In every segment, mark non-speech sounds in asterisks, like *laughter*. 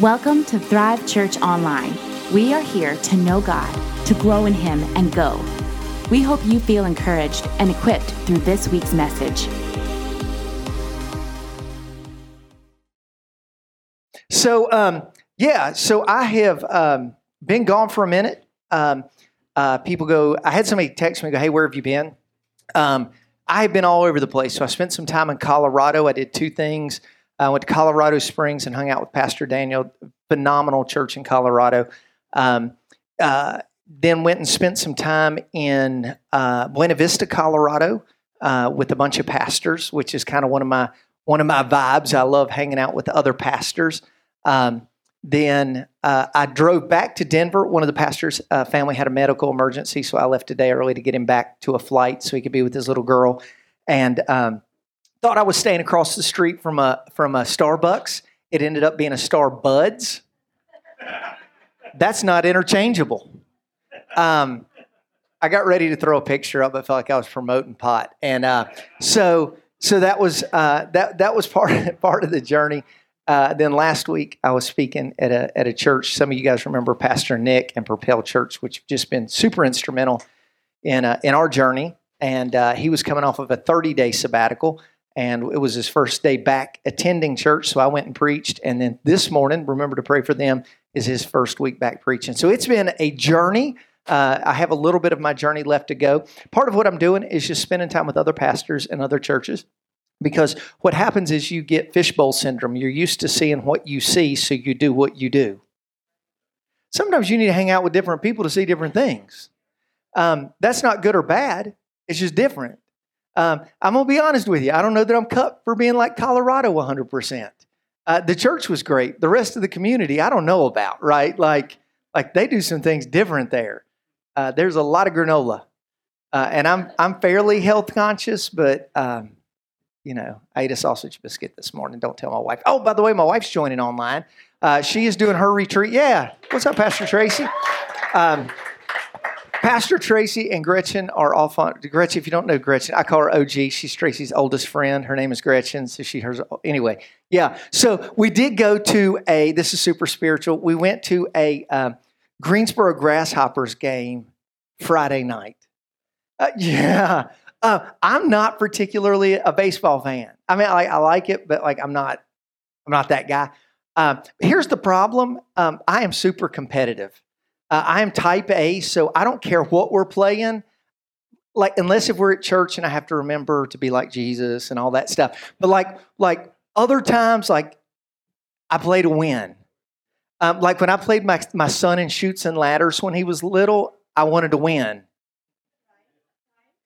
Welcome to Thrive Church Online. We are here to know God, to grow in Him, and go. We hope you feel encouraged and equipped through this week's message. So, um, yeah, so I have um, been gone for a minute. Um, uh, people go, I had somebody text me, go, hey, where have you been? Um, I have been all over the place. So I spent some time in Colorado. I did two things. I went to Colorado Springs and hung out with Pastor Daniel, phenomenal church in Colorado. Um, uh, then went and spent some time in uh, Buena Vista, Colorado, uh, with a bunch of pastors, which is kind of one of my one of my vibes. I love hanging out with other pastors. Um, then uh, I drove back to Denver. One of the pastors' uh, family had a medical emergency, so I left a day early to get him back to a flight so he could be with his little girl. And um, thought I was staying across the street from a from a Starbucks. It ended up being a Starbuds. That's not interchangeable. Um, I got ready to throw a picture up. I felt like I was promoting pot, and uh, so so that was uh, that that was *laughs* part part of the journey. Uh, then last week I was speaking at a at a church. Some of you guys remember Pastor Nick and Propel Church, which have just been super instrumental in uh, in our journey. And uh, he was coming off of a 30 day sabbatical and it was his first day back attending church. So I went and preached. And then this morning, remember to pray for them, is his first week back preaching. So it's been a journey. Uh, I have a little bit of my journey left to go. Part of what I'm doing is just spending time with other pastors and other churches because what happens is you get fishbowl syndrome. You're used to seeing what you see, so you do what you do. Sometimes you need to hang out with different people to see different things. Um, that's not good or bad, it's just different. Um, I'm going to be honest with you. I don't know that I'm cut for being like Colorado 100%. Uh, the church was great. The rest of the community, I don't know about, right? Like, like they do some things different there. Uh, there's a lot of granola. Uh, and I'm, I'm fairly health conscious, but, um, you know, I ate a sausage biscuit this morning. Don't tell my wife. Oh, by the way, my wife's joining online. Uh, she is doing her retreat. Yeah. What's up, Pastor Tracy? Um, Pastor Tracy and Gretchen are off on Gretchen. If you don't know Gretchen, I call her OG. She's Tracy's oldest friend. Her name is Gretchen. So she hers anyway. Yeah. So we did go to a. This is super spiritual. We went to a um, Greensboro Grasshoppers game Friday night. Uh, yeah. Uh, I'm not particularly a baseball fan. I mean, I, I, like it, but like I'm not. I'm not that guy. Um, here's the problem. Um, I am super competitive. Uh, I am type A, so I don't care what we're playing. Like unless if we're at church and I have to remember to be like Jesus and all that stuff. But like like other times, like I play to win. Um, like when I played my my son in Chutes and Ladders when he was little, I wanted to win.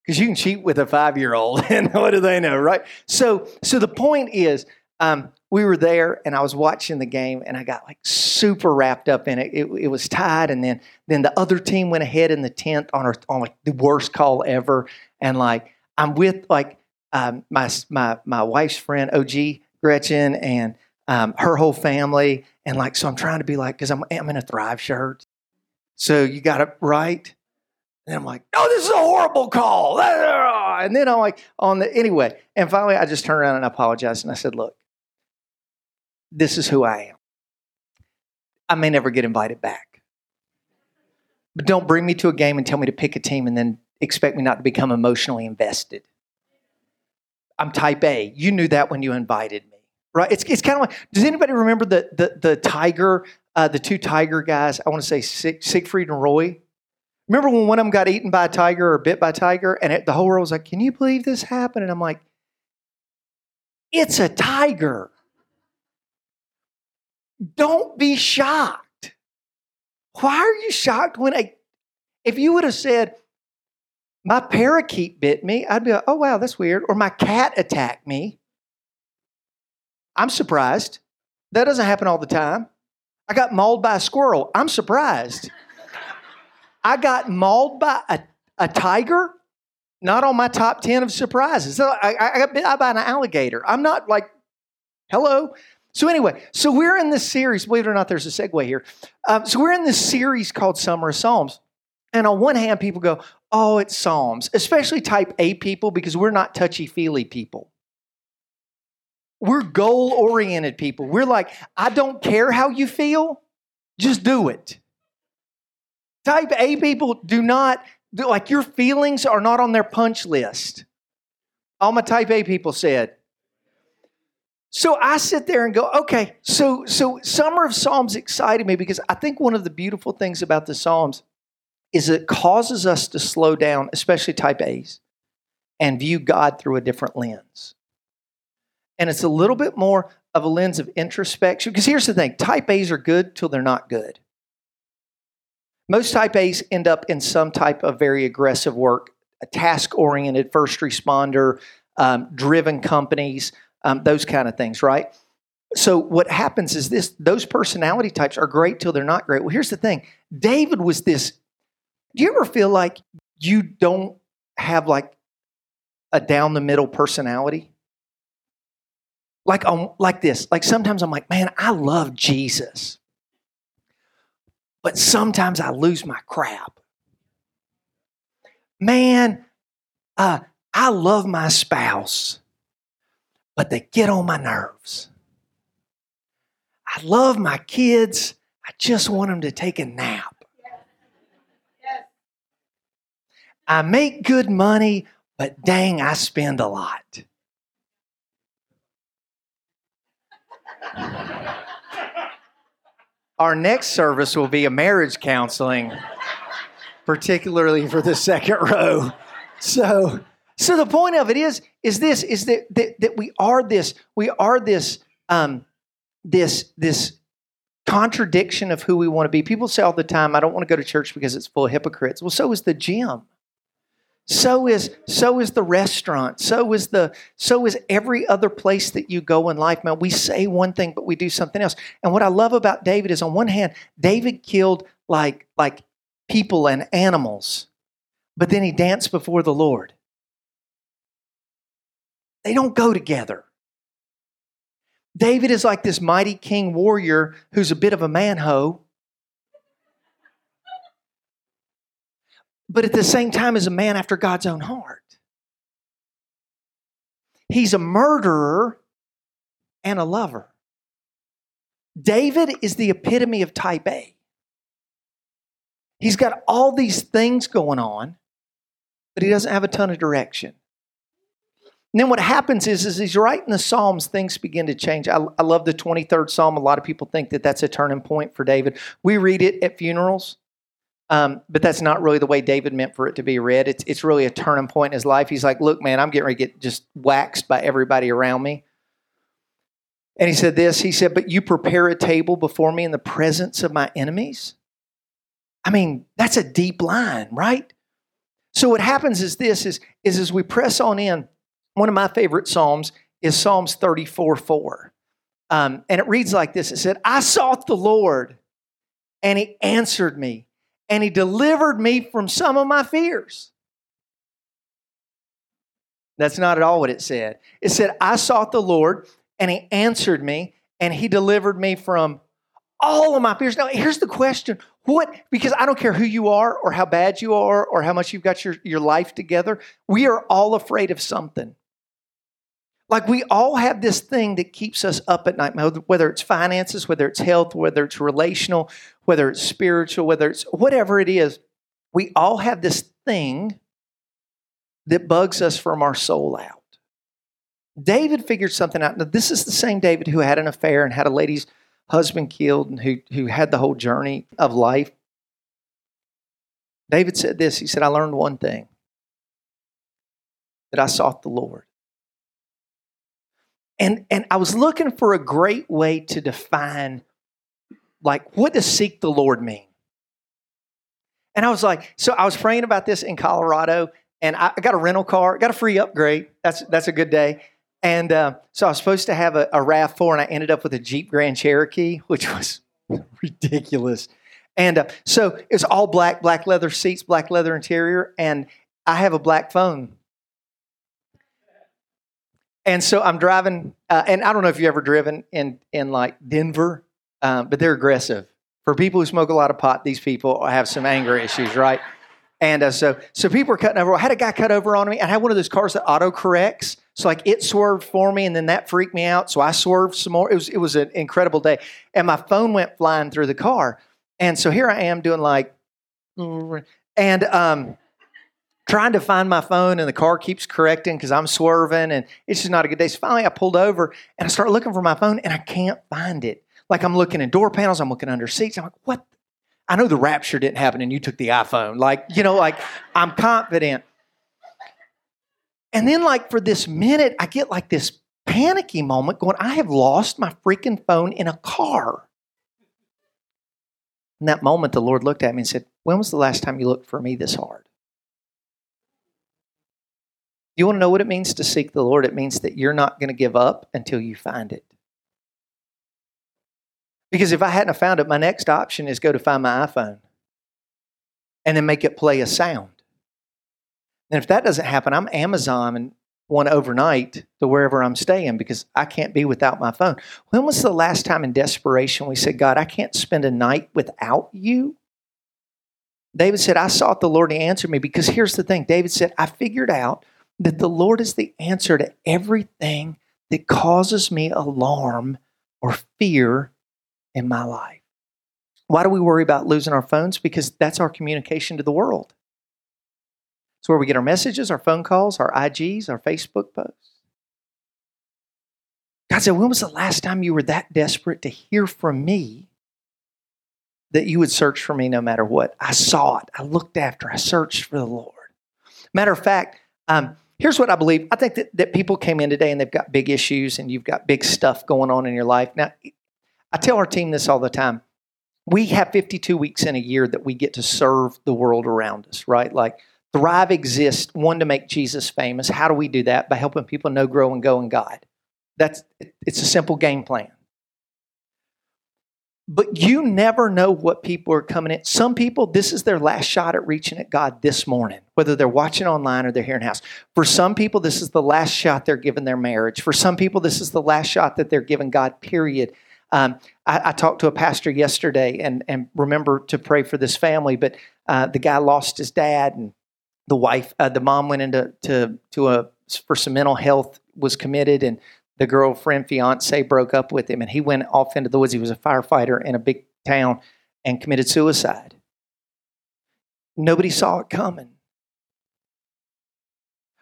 Because you can cheat with a five year old, *laughs* and what do they know, right? So so the point is, um, we were there and I was watching the game and I got like super wrapped up in it. It, it was tied and then then the other team went ahead in the tenth on our, on like the worst call ever. And like I'm with like um, my my my wife's friend OG Gretchen and um, her whole family and like so I'm trying to be like because I'm I'm in a Thrive shirt, so you got it right. And I'm like, no, this is a horrible call. *laughs* And then I'm like, on the anyway. And finally, I just turned around and I apologized. And I said, look, this is who I am. I may never get invited back. But don't bring me to a game and tell me to pick a team and then expect me not to become emotionally invested. I'm type A. You knew that when you invited me, right? It's, it's kind of like, does anybody remember the, the, the Tiger, uh, the two Tiger guys? I want to say Sig, Siegfried and Roy. Remember when one of them got eaten by a tiger or bit by a tiger and it, the whole world was like, can you believe this happened? And I'm like, it's a tiger. Don't be shocked. Why are you shocked when a, if you would have said, my parakeet bit me, I'd be like, oh, wow, that's weird. Or my cat attacked me. I'm surprised. That doesn't happen all the time. I got mauled by a squirrel. I'm surprised. *laughs* I got mauled by a, a tiger. Not on my top 10 of surprises. So I, I got bit by an alligator. I'm not like, hello. So, anyway, so we're in this series, believe it or not, there's a segue here. Um, so, we're in this series called Summer of Psalms. And on one hand, people go, oh, it's Psalms, especially type A people, because we're not touchy feely people. we're goal oriented people. We're like, I don't care how you feel, just do it. Type A people do not, like, your feelings are not on their punch list. All my type A people said. So I sit there and go, okay, so so Summer of Psalms excited me because I think one of the beautiful things about the Psalms is it causes us to slow down, especially type A's, and view God through a different lens. And it's a little bit more of a lens of introspection. Because here's the thing type A's are good till they're not good. Most type A's end up in some type of very aggressive work, a task oriented, first responder, um, driven companies, um, those kind of things, right? So what happens is this: those personality types are great till they're not great. Well, here's the thing: David was this. Do you ever feel like you don't have like a down the middle personality? Like um, like this. Like sometimes I'm like, man, I love Jesus, but sometimes I lose my crap. Man, uh, I love my spouse but they get on my nerves. I love my kids. I just want them to take a nap. I make good money, but dang, I spend a lot. Our next service will be a marriage counseling, particularly for the second row. So, so the point of it is, is this, is that, that, that we are this, we are this, um, this, this contradiction of who we want to be. People say all the time, I don't want to go to church because it's full of hypocrites. Well, so is the gym. So is so is the restaurant. So is the so is every other place that you go in life. Man, we say one thing, but we do something else. And what I love about David is on one hand, David killed like like people and animals, but then he danced before the Lord. They don't go together. David is like this mighty king warrior who's a bit of a manho, but at the same time is a man after God's own heart. He's a murderer and a lover. David is the epitome of type A. He's got all these things going on, but he doesn't have a ton of direction. And then what happens is, is he's writing the Psalms, things begin to change. I, I love the 23rd Psalm. A lot of people think that that's a turning point for David. We read it at funerals, um, but that's not really the way David meant for it to be read. It's, it's really a turning point in his life. He's like, look, man, I'm getting ready to get just waxed by everybody around me. And he said this, he said, but you prepare a table before me in the presence of my enemies. I mean, that's a deep line, right? So what happens is this, is, is as we press on in, one of my favorite Psalms is Psalms 34 4. Um, and it reads like this It said, I sought the Lord, and he answered me, and he delivered me from some of my fears. That's not at all what it said. It said, I sought the Lord, and he answered me, and he delivered me from all of my fears. Now, here's the question what, because I don't care who you are, or how bad you are, or how much you've got your, your life together, we are all afraid of something. Like we all have this thing that keeps us up at night, whether it's finances, whether it's health, whether it's relational, whether it's spiritual, whether it's whatever it is. We all have this thing that bugs us from our soul out. David figured something out. Now, this is the same David who had an affair and had a lady's husband killed and who, who had the whole journey of life. David said this He said, I learned one thing that I sought the Lord and and I was looking for a great way to define like what does seek the Lord mean? And I was like, so I was praying about this in Colorado, and I got a rental car, got a free upgrade. That's that's a good day. And uh, so I was supposed to have a, a RAV4, and I ended up with a Jeep Grand Cherokee, which was *laughs* ridiculous. And uh, so it was all black, black leather seats, black leather interior, and I have a black phone and so I'm driving, uh, and I don't know if you've ever driven in in like Denver, um, but they're aggressive. For people who smoke a lot of pot, these people have some anger issues, right? And uh, so, so people were cutting over. I had a guy cut over on me. I had one of those cars that auto corrects. So like it swerved for me, and then that freaked me out. So I swerved some more. It was it was an incredible day, and my phone went flying through the car. And so here I am doing like, and um, trying to find my phone, and the car keeps correcting because I'm swerving, and it's just not a good day. So finally, I pulled over and I start looking for my phone, and I can't find it. Like I'm looking in door panels, I'm looking under seats. I'm like, what? I know the rapture didn't happen, and you took the iPhone. Like you know, like I'm confident. And then, like, for this minute, I get like this panicky moment going, I have lost my freaking phone in a car. In that moment, the Lord looked at me and said, When was the last time you looked for me this hard? You want to know what it means to seek the Lord? It means that you're not going to give up until you find it. Because if I hadn't found it, my next option is go to find my iPhone and then make it play a sound. And if that doesn't happen, I'm Amazon and one overnight to wherever I'm staying because I can't be without my phone. When was the last time in desperation we said, God, I can't spend a night without you? David said, I sought the Lord and he answered me because here's the thing David said, I figured out that the Lord is the answer to everything that causes me alarm or fear in my life. Why do we worry about losing our phones? Because that's our communication to the world. It's where we get our messages, our phone calls, our IGs, our Facebook posts. God said, When was the last time you were that desperate to hear from me that you would search for me no matter what? I saw it. I looked after. I searched for the Lord. Matter of fact, um, here's what I believe. I think that, that people came in today and they've got big issues and you've got big stuff going on in your life. Now, I tell our team this all the time. We have 52 weeks in a year that we get to serve the world around us, right? Like Thrive exists, one, to make Jesus famous. How do we do that? By helping people know, grow, and go in God. That's it's a simple game plan. But you never know what people are coming in. Some people, this is their last shot at reaching at God this morning, whether they're watching online or they're here in house. For some people, this is the last shot they're giving their marriage. For some people, this is the last shot that they're giving God, period. Um, I, I, talked to a pastor yesterday and, and remember to pray for this family, but uh, the guy lost his dad and the wife, uh, the mom went into to to a for some mental health, was committed, and the girlfriend fiance broke up with him, and he went off into the woods. He was a firefighter in a big town and committed suicide. Nobody saw it coming.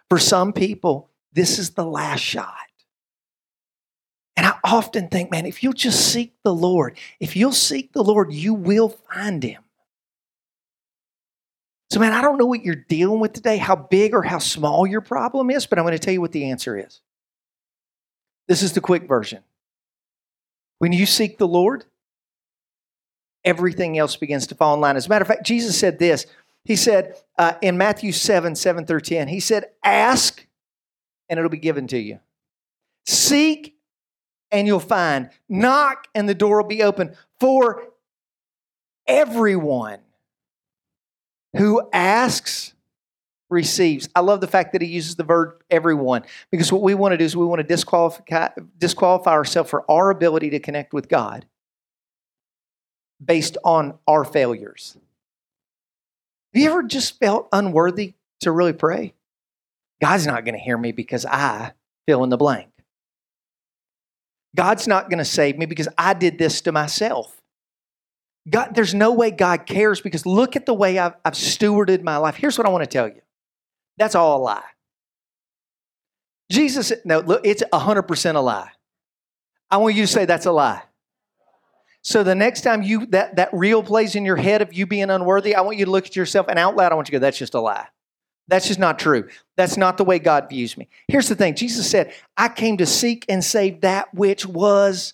For some people, this is the last shot. And I often think, man, if you'll just seek the Lord, if you'll seek the Lord, you will find him. So, man, I don't know what you're dealing with today, how big or how small your problem is, but I'm going to tell you what the answer is. This is the quick version. When you seek the Lord, everything else begins to fall in line. As a matter of fact, Jesus said this. He said uh, in Matthew 7 7 through 10, He said, Ask and it'll be given to you. Seek and you'll find. Knock and the door will be open. For everyone who asks receives. I love the fact that he uses the verb everyone because what we want to do is we want to disqualify, disqualify ourselves for our ability to connect with God based on our failures. Have you ever just felt unworthy to really pray? God's not going to hear me because I fill in the blank. God's not going to save me because I did this to myself. God, there's no way God cares because look at the way I've, I've stewarded my life. Here's what I want to tell you that's all a lie. Jesus, no, look, it's 100% a lie. I want you to say that's a lie. So the next time you that, that reel plays in your head of you being unworthy, I want you to look at yourself and out loud, I want you to go, that's just a lie. That's just not true. That's not the way God views me. Here's the thing Jesus said, I came to seek and save that which was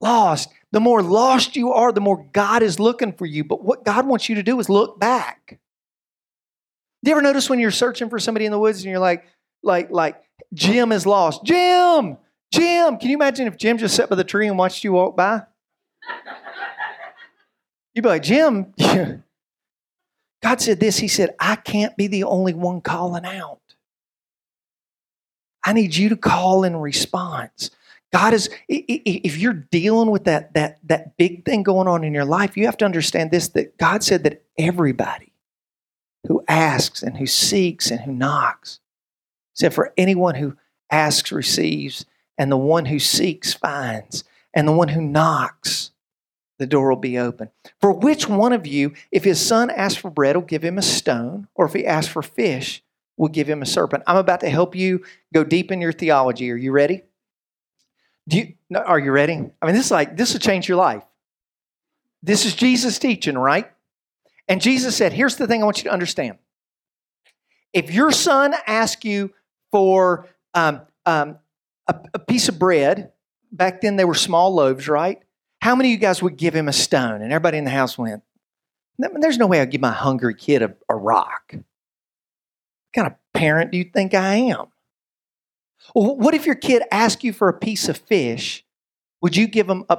lost. The more lost you are, the more God is looking for you. But what God wants you to do is look back. Do you ever notice when you're searching for somebody in the woods and you're like, like, like, Jim is lost. Jim, Jim. Can you imagine if Jim just sat by the tree and watched you walk by? You'd be like, Jim, *laughs* God said this. He said, I can't be the only one calling out. I need you to call in response. God is, if you're dealing with that, that, that big thing going on in your life, you have to understand this that God said that everybody who asks and who seeks and who knocks. He said, For anyone who asks receives, and the one who seeks finds, and the one who knocks, the door will be open. For which one of you, if his son asks for bread, will give him a stone, or if he asks for fish, will give him a serpent? I'm about to help you go deep in your theology. Are you ready? Do you, are you ready? I mean, this is like this will change your life. This is Jesus teaching, right? And Jesus said, Here's the thing I want you to understand. If your son asks you for um, um, a, a piece of bread, back then they were small loaves, right? How many of you guys would give him a stone? And everybody in the house went, There's no way I'd give my hungry kid a, a rock. What kind of parent do you think I am? Well, what if your kid asks you for a piece of fish? Would you give him a,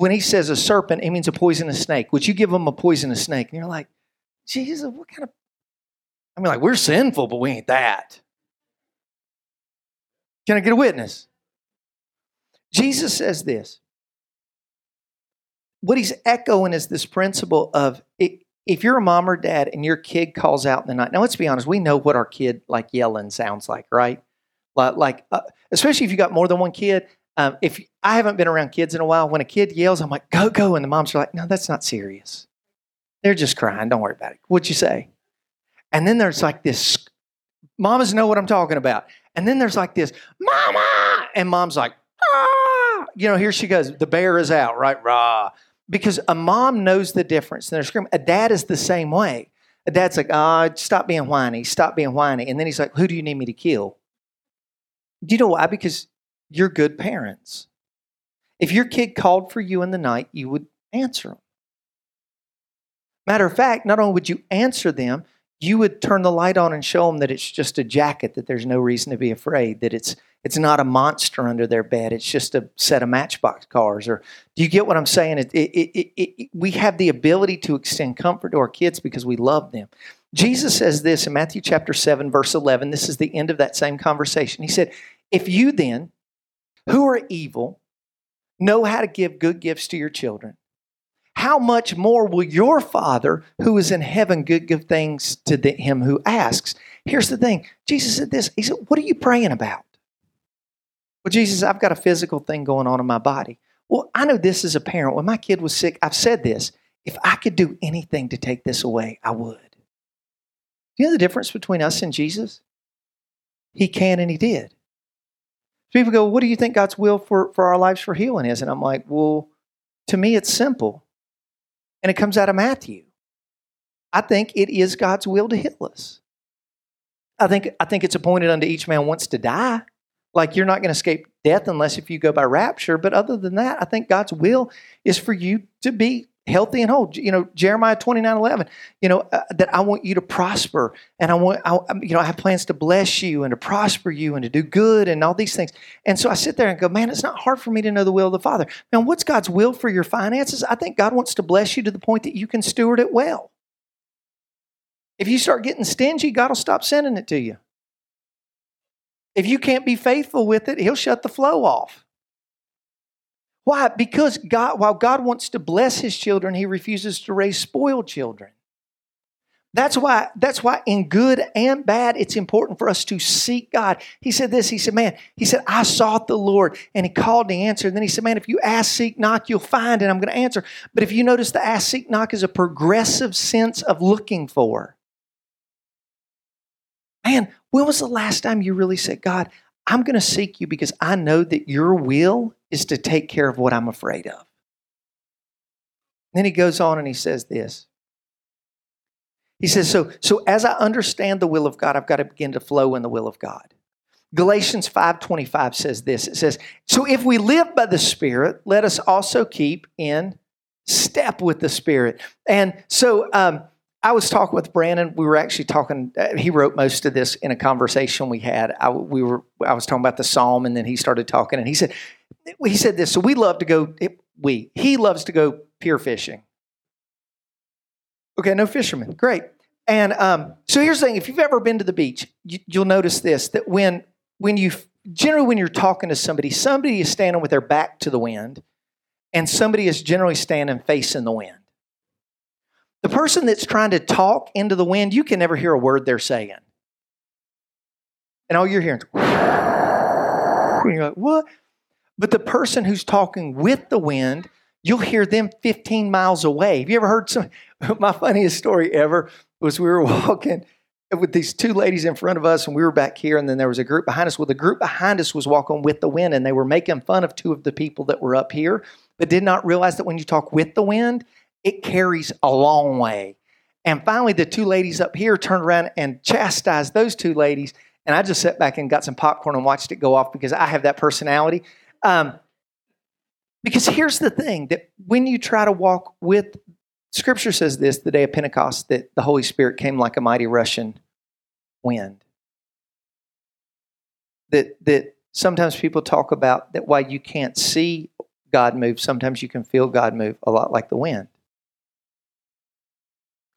when he says a serpent, it means a poisonous snake. Would you give him a poisonous snake? And you're like, Jesus, what kind of, I mean, like, we're sinful, but we ain't that. Can I get a witness? Jesus says this. What he's echoing is this principle of if you're a mom or dad and your kid calls out in the night. Now, let's be honest, we know what our kid like yelling sounds like, right? Like, uh, especially if you got more than one kid. Um, if I haven't been around kids in a while, when a kid yells, I'm like, go, go. And the moms are like, no, that's not serious. They're just crying. Don't worry about it. What'd you say? And then there's like this, mamas know what I'm talking about. And then there's like this, mama. And mom's like, ah. You know, here she goes. The bear is out, right? Rah. Because a mom knows the difference and they're screaming. A dad is the same way. A dad's like, ah, oh, stop being whiny, stop being whiny. And then he's like, who do you need me to kill? Do you know why? Because you're good parents. If your kid called for you in the night, you would answer them. Matter of fact, not only would you answer them, you would turn the light on and show them that it's just a jacket, that there's no reason to be afraid, that it's it's not a monster under their bed, it's just a set of matchbox cars. Or do you get what I'm saying? It, it, it, we have the ability to extend comfort to our kids because we love them. Jesus says this in Matthew chapter 7, verse 11. This is the end of that same conversation. He said, If you then, who are evil, know how to give good gifts to your children, how much more will your Father who is in heaven good give things to the, him who asks? Here's the thing Jesus said this He said, What are you praying about? Well, Jesus, I've got a physical thing going on in my body. Well, I know this as a parent. When my kid was sick, I've said this if I could do anything to take this away, I would. Do you know the difference between us and Jesus? He can and he did. People go, What do you think God's will for, for our lives for healing is? And I'm like, Well, to me, it's simple. And it comes out of Matthew. I think it is God's will to heal us. I think, I think it's appointed unto each man once to die. Like you're not going to escape death unless if you go by rapture. But other than that, I think God's will is for you to be healthy and whole. You know, Jeremiah 29 11, you know, uh, that I want you to prosper and I want, I, you know, I have plans to bless you and to prosper you and to do good and all these things. And so I sit there and go, man, it's not hard for me to know the will of the Father. Now, what's God's will for your finances? I think God wants to bless you to the point that you can steward it well. If you start getting stingy, God will stop sending it to you. If you can't be faithful with it, He'll shut the flow off. Why? Because God, while God wants to bless his children, he refuses to raise spoiled children. That's why, that's why in good and bad, it's important for us to seek God. He said this, he said, Man, he said, I sought the Lord and he called and he answered. And then he said, Man, if you ask, seek, knock, you'll find, and I'm going to answer. But if you notice, the ask, seek, knock is a progressive sense of looking for. Man, when was the last time you really said, God, I'm going to seek you because I know that your will is to take care of what I'm afraid of. Then he goes on and he says this. He says, so, so as I understand the will of God, I've got to begin to flow in the will of God. Galatians 5:25 says this. It says, "So if we live by the Spirit, let us also keep in step with the Spirit." And so um, I was talking with Brandon. We were actually talking. Uh, he wrote most of this in a conversation we had. I, we were. I was talking about the psalm, and then he started talking, and he said, he said this. So we love to go. We he loves to go pier fishing. Okay, no fishermen. Great. And um, so here's the thing: if you've ever been to the beach, you, you'll notice this that when when you generally when you're talking to somebody, somebody is standing with their back to the wind, and somebody is generally standing facing the wind. The person that's trying to talk into the wind, you can never hear a word they're saying. And all you're hearing is, *laughs* you're like, what? But the person who's talking with the wind, you'll hear them 15 miles away. Have you ever heard some? *laughs* My funniest story ever was we were *laughs* walking with these two ladies in front of us, and we were back here, and then there was a group behind us. Well, the group behind us was walking with the wind, and they were making fun of two of the people that were up here, but did not realize that when you talk with the wind, it carries a long way. And finally, the two ladies up here turned around and chastised those two ladies. And I just sat back and got some popcorn and watched it go off because I have that personality. Um, because here's the thing that when you try to walk with, Scripture says this the day of Pentecost, that the Holy Spirit came like a mighty rushing wind. That, that sometimes people talk about that while you can't see God move, sometimes you can feel God move a lot like the wind.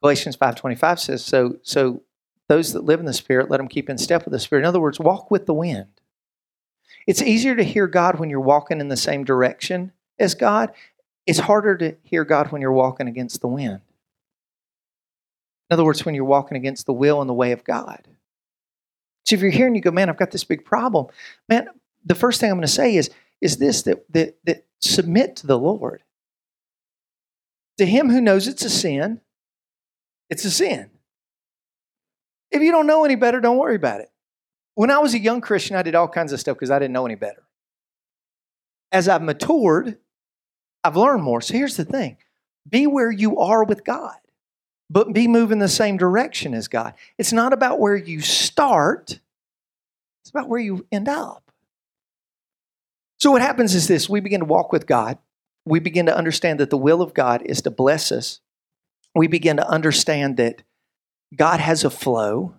Galatians 5.25 says, so, so those that live in the Spirit, let them keep in step with the Spirit. In other words, walk with the wind. It's easier to hear God when you're walking in the same direction as God. It's harder to hear God when you're walking against the wind. In other words, when you're walking against the will and the way of God. So if you're here and you go, man, I've got this big problem, man, the first thing I'm going to say is, is this that, that, that submit to the Lord. To him who knows it's a sin, it's a sin. If you don't know any better, don't worry about it. When I was a young Christian, I did all kinds of stuff because I didn't know any better. As I've matured, I've learned more. So here's the thing be where you are with God, but be moving the same direction as God. It's not about where you start, it's about where you end up. So what happens is this we begin to walk with God. We begin to understand that the will of God is to bless us. We begin to understand that God has a flow.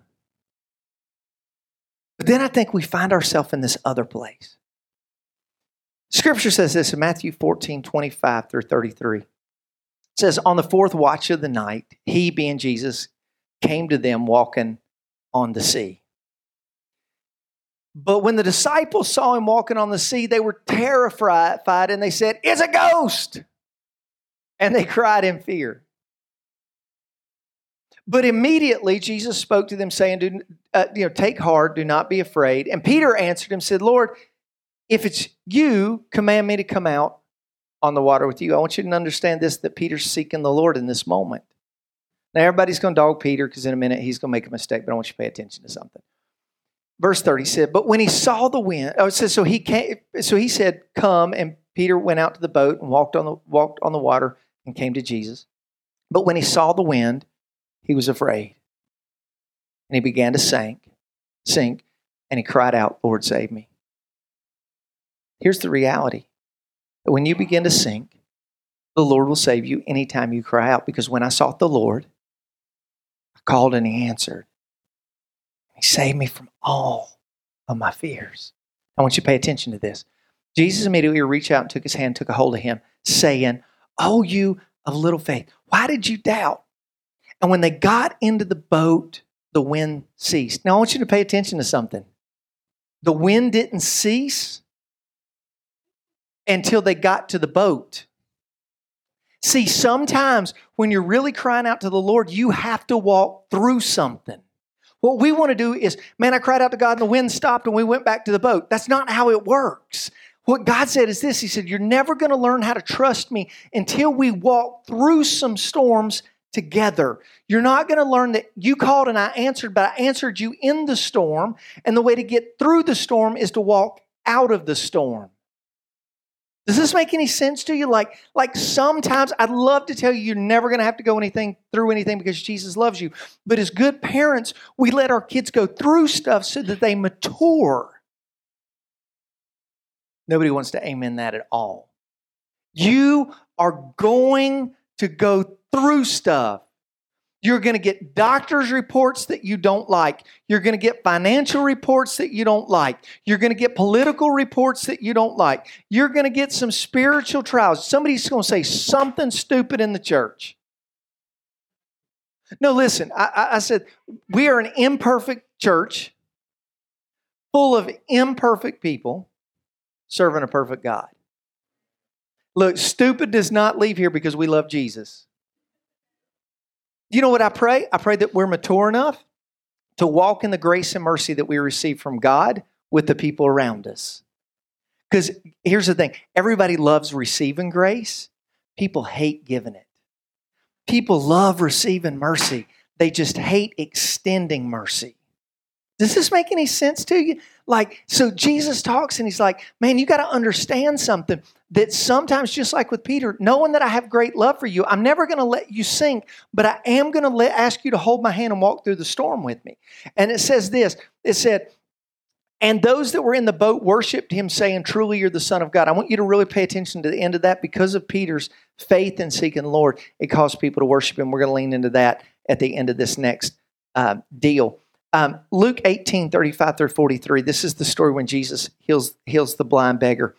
But then I think we find ourselves in this other place. Scripture says this in Matthew 14, 25 through 33. It says, On the fourth watch of the night, he, being Jesus, came to them walking on the sea. But when the disciples saw him walking on the sea, they were terrified and they said, It's a ghost! And they *laughs* cried in fear. But immediately Jesus spoke to them, saying, do, uh, you know, Take heart, do not be afraid. And Peter answered him, said, Lord, if it's you, command me to come out on the water with you. I want you to understand this that Peter's seeking the Lord in this moment. Now, everybody's going to dog Peter because in a minute he's going to make a mistake, but I want you to pay attention to something. Verse 30 said, But when he saw the wind, oh, it says, so he came, so he said, Come, and Peter went out to the boat and walked on the walked on the water and came to Jesus. But when he saw the wind, he was afraid. And he began to sink, sink, and he cried out, Lord, save me. Here's the reality that when you begin to sink, the Lord will save you anytime you cry out. Because when I sought the Lord, I called and he answered. He saved me from all of my fears. I want you to pay attention to this. Jesus immediately reached out and took his hand, took a hold of him, saying, Oh, you of little faith, why did you doubt? And when they got into the boat, the wind ceased. Now, I want you to pay attention to something. The wind didn't cease until they got to the boat. See, sometimes when you're really crying out to the Lord, you have to walk through something. What we want to do is, man, I cried out to God and the wind stopped and we went back to the boat. That's not how it works. What God said is this He said, You're never going to learn how to trust me until we walk through some storms together. You're not going to learn that you called and I answered, but I answered you in the storm. And the way to get through the storm is to walk out of the storm. Does this make any sense to you? Like, like sometimes I'd love to tell you you're never going to have to go anything through anything because Jesus loves you. But as good parents, we let our kids go through stuff so that they mature. Nobody wants to amen that at all. You are going to go through stuff. You're going to get doctor's reports that you don't like. You're going to get financial reports that you don't like. You're going to get political reports that you don't like. You're going to get some spiritual trials. Somebody's going to say something stupid in the church. No, listen, I, I said we are an imperfect church full of imperfect people serving a perfect God. Look, stupid does not leave here because we love Jesus. You know what I pray? I pray that we're mature enough to walk in the grace and mercy that we receive from God with the people around us. Because here's the thing everybody loves receiving grace, people hate giving it. People love receiving mercy, they just hate extending mercy. Does this make any sense to you? Like, so Jesus talks and he's like, man, you got to understand something that sometimes, just like with Peter, knowing that I have great love for you, I'm never going to let you sink, but I am going to ask you to hold my hand and walk through the storm with me. And it says this it said, and those that were in the boat worshiped him, saying, Truly, you're the Son of God. I want you to really pay attention to the end of that because of Peter's faith in seeking the Lord. It caused people to worship him. We're going to lean into that at the end of this next uh, deal. Um, Luke 18, 35 through 43. This is the story when Jesus heals, heals the blind beggar.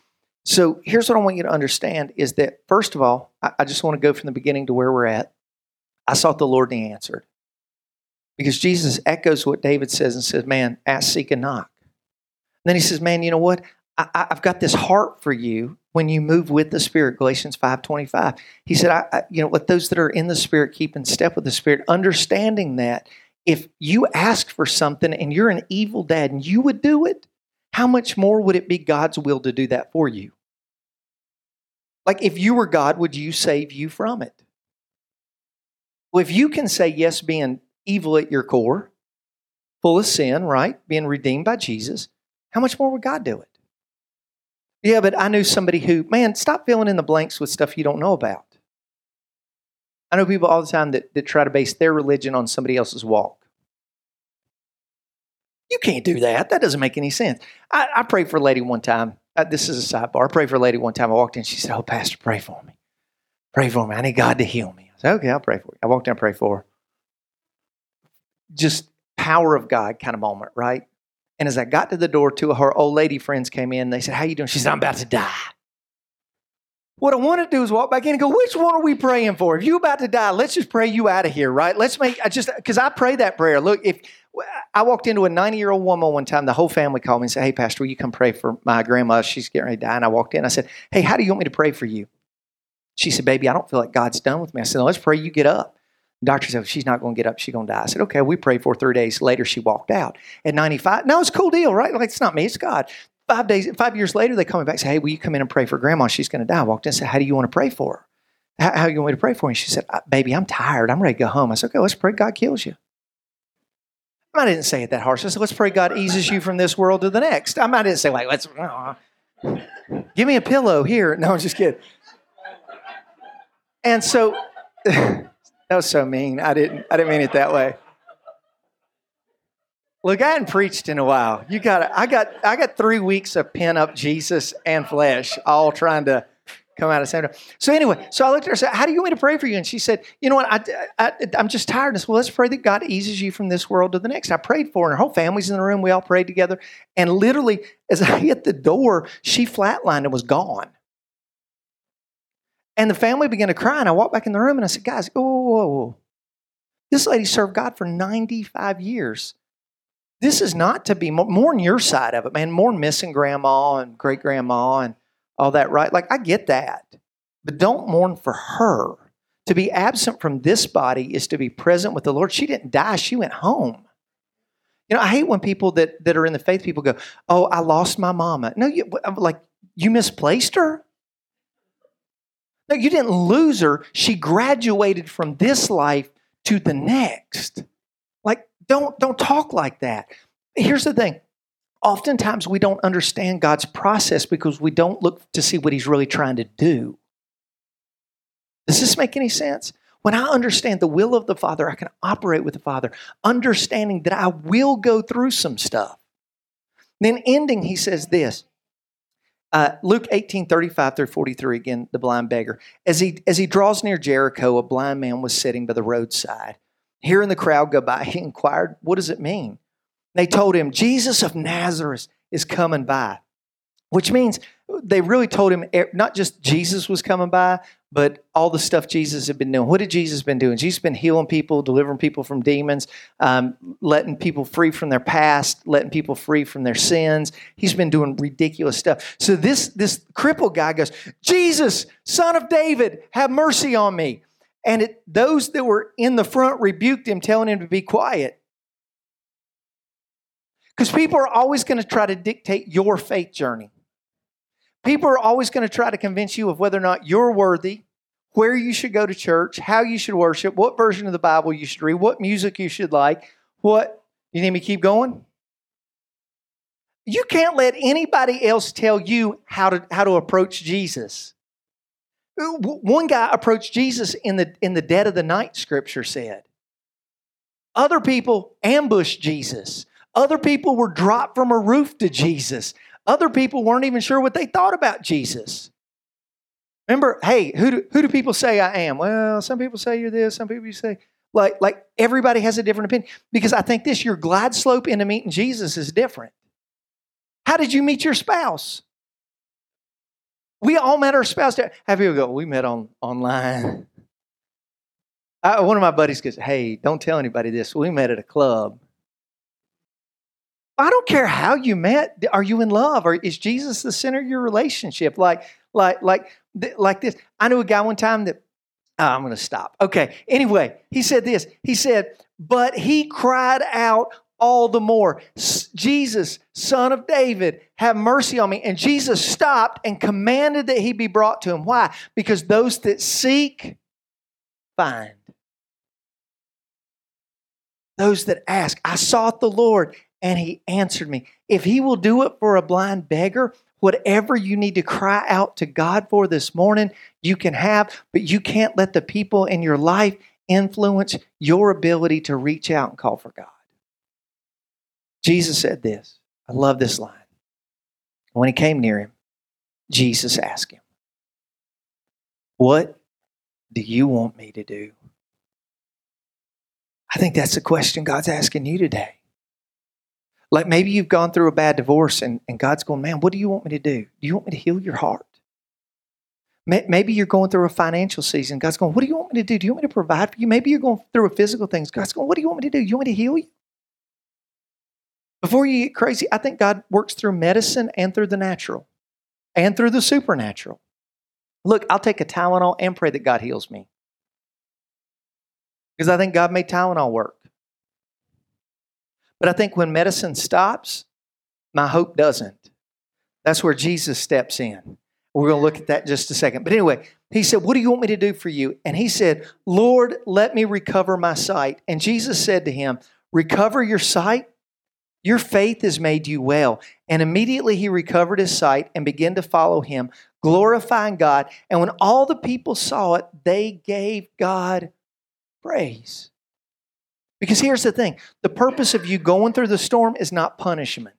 So here's what I want you to understand is that, first of all, I, I just want to go from the beginning to where we're at. I sought the Lord and he answered. Because Jesus echoes what David says and says, Man, ask, seek, and knock then he says, Man, you know what? I, have got this heart for you when you move with the Spirit, Galatians 5.25. He said, I, I, you know, let those that are in the Spirit keep in step with the Spirit, understanding that if you ask for something and you're an evil dad and you would do it, how much more would it be God's will to do that for you? Like if you were God, would you save you from it? Well, if you can say yes, being evil at your core, full of sin, right? Being redeemed by Jesus, how much more would God do it? Yeah, but I knew somebody who, man, stop filling in the blanks with stuff you don't know about. I know people all the time that, that try to base their religion on somebody else's walk. You can't do that. That doesn't make any sense. I, I prayed for a lady one time. Uh, this is a sidebar. I prayed for a lady one time. I walked in. She said, Oh, Pastor, pray for me. Pray for me. I need God to heal me. I said, Okay, I'll pray for you. I walked in and prayed for her. Just power of God kind of moment, right? And as I got to the door, two of her old lady friends came in. They said, How you doing? She said, I'm about to die. What I want to do is walk back in and go, which one are we praying for? If you're about to die, let's just pray you out of here, right? Let's make, I just, because I pray that prayer. Look, if I walked into a 90 year old woman one time, the whole family called me and said, Hey, Pastor, will you come pray for my grandma? She's getting ready to die. And I walked in. I said, Hey, how do you want me to pray for you? She said, Baby, I don't feel like God's done with me. I said, Let's pray you get up. The Doctor said, she's not going to get up. She's going to die. I said, okay, we prayed for three days later. She walked out at 95. No, it's a cool deal, right? Like, it's not me, it's God. Five days, five years later, they come back and say, hey, will you come in and pray for grandma? She's going to die. I walked in and said, how do you want to pray for her? How, how do you want me to pray for her? And she said, baby, I'm tired. I'm ready to go home. I said, okay, let's pray God kills you. I didn't say it that harsh. I said, let's pray God eases you from this world to the next. I didn't say, like, let's, give me a pillow here. No, I'm just kidding. And so, *laughs* That was so mean. I didn't I didn't mean it that way. Look, I hadn't preached in a while. You got I got I got three weeks of pin up Jesus and flesh, all trying to come out of time. So anyway, so I looked at her and said, "How do you want me to pray for you?" And she said, "You know what? I, I am just tired." And I said, "Well, let's pray that God eases you from this world to the next." I prayed for her. And her whole family's in the room. We all prayed together. And literally, as I hit the door, she flatlined and was gone. And the family began to cry, and I walked back in the room and I said, Guys, whoa, whoa, whoa. This lady served God for 95 years. This is not to be more on your side of it, man. More missing grandma and great grandma and all that, right? Like, I get that. But don't mourn for her. To be absent from this body is to be present with the Lord. She didn't die, she went home. You know, I hate when people that, that are in the faith people go, Oh, I lost my mama. No, you, like, you misplaced her? No, you didn't lose her. She graduated from this life to the next. Don't, don't talk like that. Here's the thing. Oftentimes we don't understand God's process because we don't look to see what He's really trying to do. Does this make any sense? When I understand the will of the Father, I can operate with the Father, understanding that I will go through some stuff. Then ending, he says this uh, Luke 18, 35 through 43, again, the blind beggar. As he, as he draws near Jericho, a blind man was sitting by the roadside. Hearing the crowd go by, *laughs* he inquired, What does it mean? They told him, Jesus of Nazareth is coming by, which means they really told him not just Jesus was coming by, but all the stuff Jesus had been doing. What had Jesus been doing? Jesus been healing people, delivering people from demons, um, letting people free from their past, letting people free from their sins. He's been doing ridiculous stuff. So this this crippled guy goes, Jesus, Son of David, have mercy on me. And it, those that were in the front rebuked him, telling him to be quiet. Because people are always going to try to dictate your faith journey. People are always going to try to convince you of whether or not you're worthy, where you should go to church, how you should worship, what version of the Bible you should read, what music you should like, what. You need me to keep going? You can't let anybody else tell you how to, how to approach Jesus. One guy approached Jesus in the, in the dead of the night, scripture said. Other people ambushed Jesus. Other people were dropped from a roof to Jesus. Other people weren't even sure what they thought about Jesus. Remember, hey, who do, who do people say I am? Well, some people say you're this, some people you say, like, like everybody has a different opinion. Because I think this, your glide slope into meeting Jesus is different. How did you meet your spouse? We all met our spouse. Have people go, we met on online. I, one of my buddies goes, hey, don't tell anybody this. We met at a club. I don't care how you met. Are you in love? Or is Jesus the center of your relationship? Like, like, like, like this. I knew a guy one time that oh, I'm going to stop. Okay. Anyway, he said this. He said, but he cried out all the more, Jesus, son of David, have mercy on me. And Jesus stopped and commanded that he be brought to him. Why? Because those that seek, find. Those that ask, I sought the Lord and he answered me. If he will do it for a blind beggar, whatever you need to cry out to God for this morning, you can have, but you can't let the people in your life influence your ability to reach out and call for God. Jesus said this. I love this line. When he came near him, Jesus asked him, What do you want me to do? I think that's the question God's asking you today. Like maybe you've gone through a bad divorce and, and God's going, man, what do you want me to do? Do you want me to heal your heart? Maybe you're going through a financial season. God's going, what do you want me to do? Do you want me to provide for you? Maybe you're going through a physical thing. God's going, what do you want me to do? You want me to heal you? Before you get crazy, I think God works through medicine and through the natural and through the supernatural. Look, I'll take a Tylenol and pray that God heals me. Because I think God made Tylenol work. But I think when medicine stops, my hope doesn't. That's where Jesus steps in. We're going to look at that just a second. But anyway, he said, What do you want me to do for you? And he said, Lord, let me recover my sight. And Jesus said to him, Recover your sight? Your faith has made you well. And immediately he recovered his sight and began to follow him, glorifying God. And when all the people saw it, they gave God praise. Because here's the thing the purpose of you going through the storm is not punishment.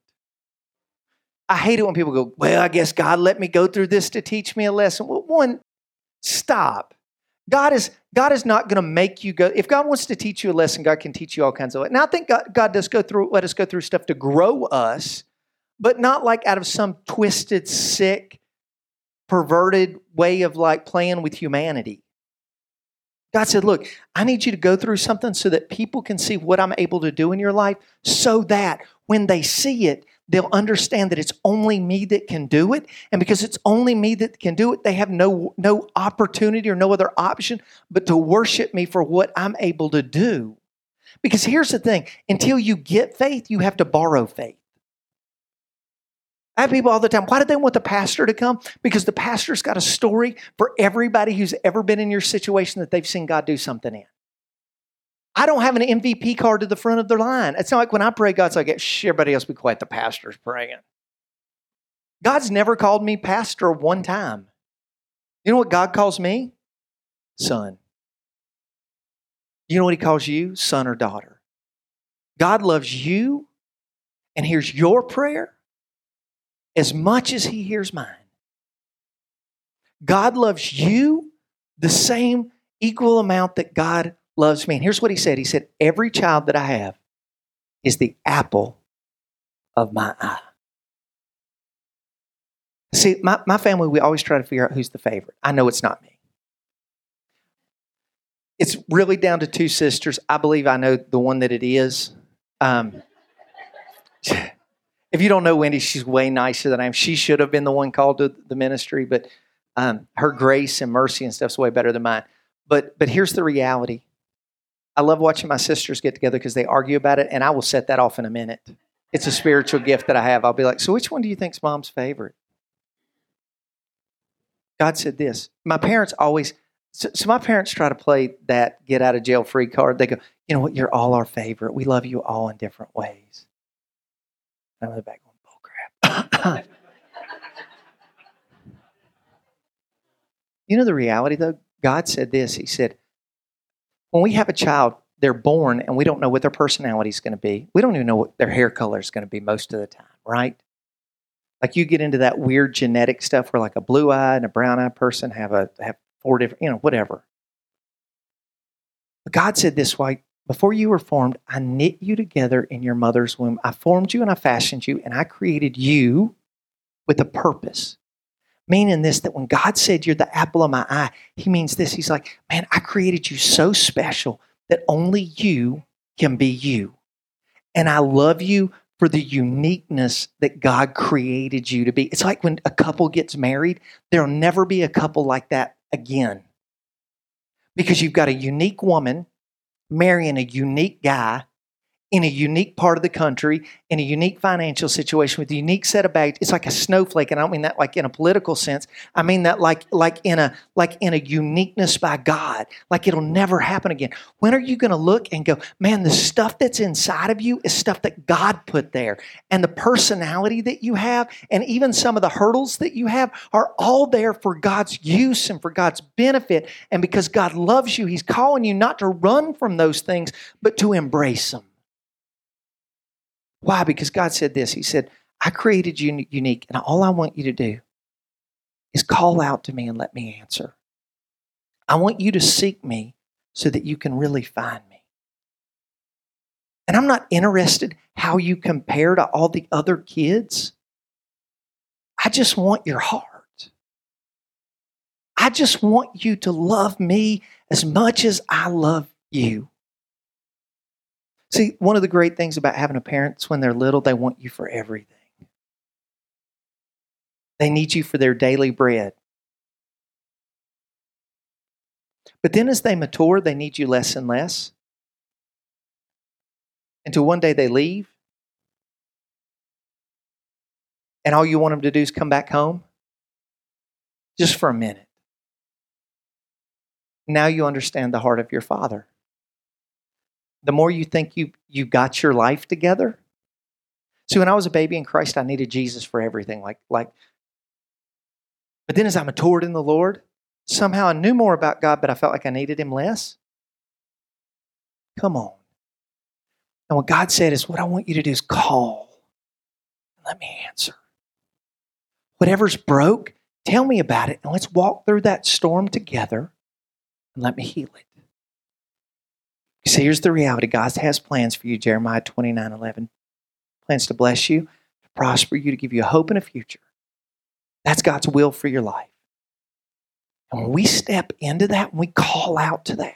I hate it when people go, Well, I guess God let me go through this to teach me a lesson. Well, one, stop. God is, God is not going to make you go. If God wants to teach you a lesson, God can teach you all kinds of. Now, I think God, God does go through, let us go through stuff to grow us, but not like out of some twisted, sick, perverted way of like playing with humanity. God said, Look, I need you to go through something so that people can see what I'm able to do in your life, so that when they see it, they'll understand that it's only me that can do it. And because it's only me that can do it, they have no, no opportunity or no other option but to worship me for what I'm able to do. Because here's the thing until you get faith, you have to borrow faith. I have people all the time. Why do they want the pastor to come? Because the pastor's got a story for everybody who's ever been in your situation that they've seen God do something in. I don't have an MVP card to the front of the line. It's not like when I pray, God's like, shh, everybody else be quiet. The pastor's praying. God's never called me pastor one time. You know what God calls me? Son. You know what He calls you? Son or daughter. God loves you and hears your prayer as much as He hears mine. God loves you the same equal amount that God loves me. And here's what He said He said, Every child that I have is the apple of my eye. See, my, my family, we always try to figure out who's the favorite. I know it's not me. It's really down to two sisters. I believe I know the one that it is. Um, *laughs* if you don't know Wendy, she's way nicer than I am. She should have been the one called to the ministry, but um, her grace and mercy and stuff's way better than mine. But but here's the reality. I love watching my sisters get together because they argue about it, and I will set that off in a minute. It's a spiritual gift that I have. I'll be like, so which one do you think's mom's favorite? God said this. My parents always, so, so, my parents try to play that get out of jail free card. They go, you know what, you're all our favorite. We love you all in different ways. I'm in the back going, bull crap. *laughs* you know the reality though? God said this. He said, when we have a child, they're born and we don't know what their personality is going to be. We don't even know what their hair color is going to be most of the time, right? Like you get into that weird genetic stuff where like a blue eye and a brown eye person have a have four different, you know, whatever. But God said this way before you were formed, I knit you together in your mother's womb. I formed you and I fashioned you, and I created you with a purpose. Meaning this, that when God said you're the apple of my eye, he means this. He's like, man, I created you so special that only you can be you. And I love you for the uniqueness that God created you to be. It's like when a couple gets married, there'll never be a couple like that again. Because you've got a unique woman marrying a unique guy in a unique part of the country, in a unique financial situation with a unique set of bags. It's like a snowflake, and I don't mean that like in a political sense. I mean that like like in a like in a uniqueness by God. Like it'll never happen again. When are you going to look and go, man, the stuff that's inside of you is stuff that God put there, and the personality that you have, and even some of the hurdles that you have are all there for God's use and for God's benefit. And because God loves you, He's calling you not to run from those things, but to embrace them. Why? Because God said this. He said, I created you unique, and all I want you to do is call out to me and let me answer. I want you to seek me so that you can really find me. And I'm not interested how you compare to all the other kids. I just want your heart. I just want you to love me as much as I love you. See, one of the great things about having a parent is when they're little, they want you for everything. They need you for their daily bread. But then as they mature, they need you less and less. Until one day they leave. And all you want them to do is come back home just for a minute. Now you understand the heart of your father the more you think you you got your life together. See, when I was a baby in Christ, I needed Jesus for everything. Like, like, but then as I matured in the Lord, somehow I knew more about God, but I felt like I needed him less. Come on. And what God said is, what I want you to do is call. And let me answer. Whatever's broke, tell me about it, and let's walk through that storm together and let me heal it. See, here's the reality God has plans for you, Jeremiah 29 11. Plans to bless you, to prosper you, to give you a hope and a future. That's God's will for your life. And when we step into that, when we call out to that,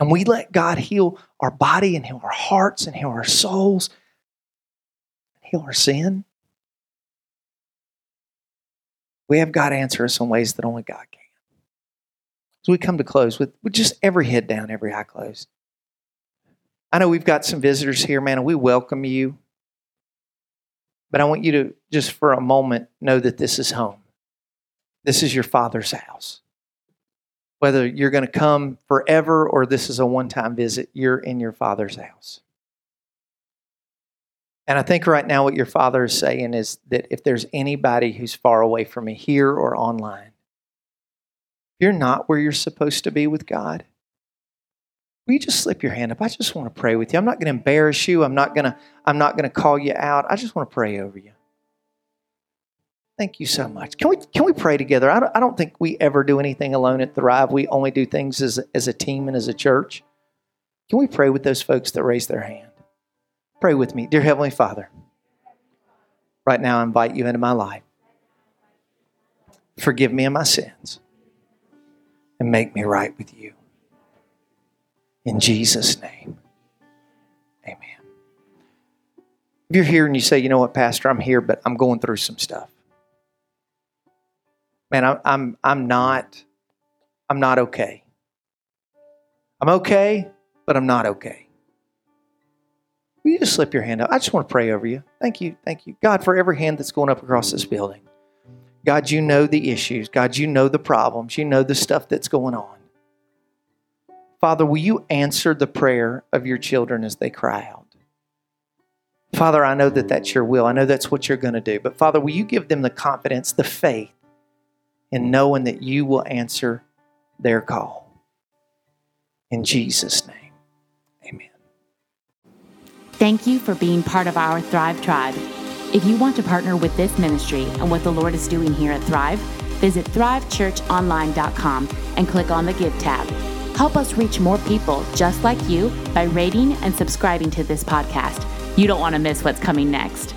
and we let God heal our body and heal our hearts and heal our souls, heal our sin, we have God answer us in ways that only God can. As we come to close with, with just every head down, every eye closed. I know we've got some visitors here, man, and we welcome you. But I want you to just for a moment know that this is home. This is your Father's house. Whether you're going to come forever or this is a one time visit, you're in your Father's house. And I think right now what your Father is saying is that if there's anybody who's far away from me here or online, you're not where you're supposed to be with God, will you just slip your hand up? I just want to pray with you. I'm not going to embarrass you. I'm not going to I'm not going to call you out. I just want to pray over you. Thank you so much. Can we can we pray together? I don't, I don't think we ever do anything alone at Thrive. We only do things as as a team and as a church. Can we pray with those folks that raise their hand? Pray with me, dear Heavenly Father. Right now, I invite you into my life. Forgive me of my sins and make me right with you. In Jesus' name, amen. If you're here and you say, you know what, Pastor, I'm here, but I'm going through some stuff. Man, I'm, I'm, I'm not, I'm not okay. I'm okay, but I'm not okay. Will you just slip your hand up? I just want to pray over you. Thank you. Thank you. God, for every hand that's going up across this building. God, you know the issues. God, you know the problems. You know the stuff that's going on. Father, will you answer the prayer of your children as they cry out? Father, I know that that's your will. I know that's what you're going to do. But Father, will you give them the confidence, the faith in knowing that you will answer their call? In Jesus' name, amen. Thank you for being part of our Thrive Tribe. If you want to partner with this ministry and what the Lord is doing here at Thrive, visit thrivechurchonline.com and click on the Give tab. Help us reach more people just like you by rating and subscribing to this podcast. You don't want to miss what's coming next.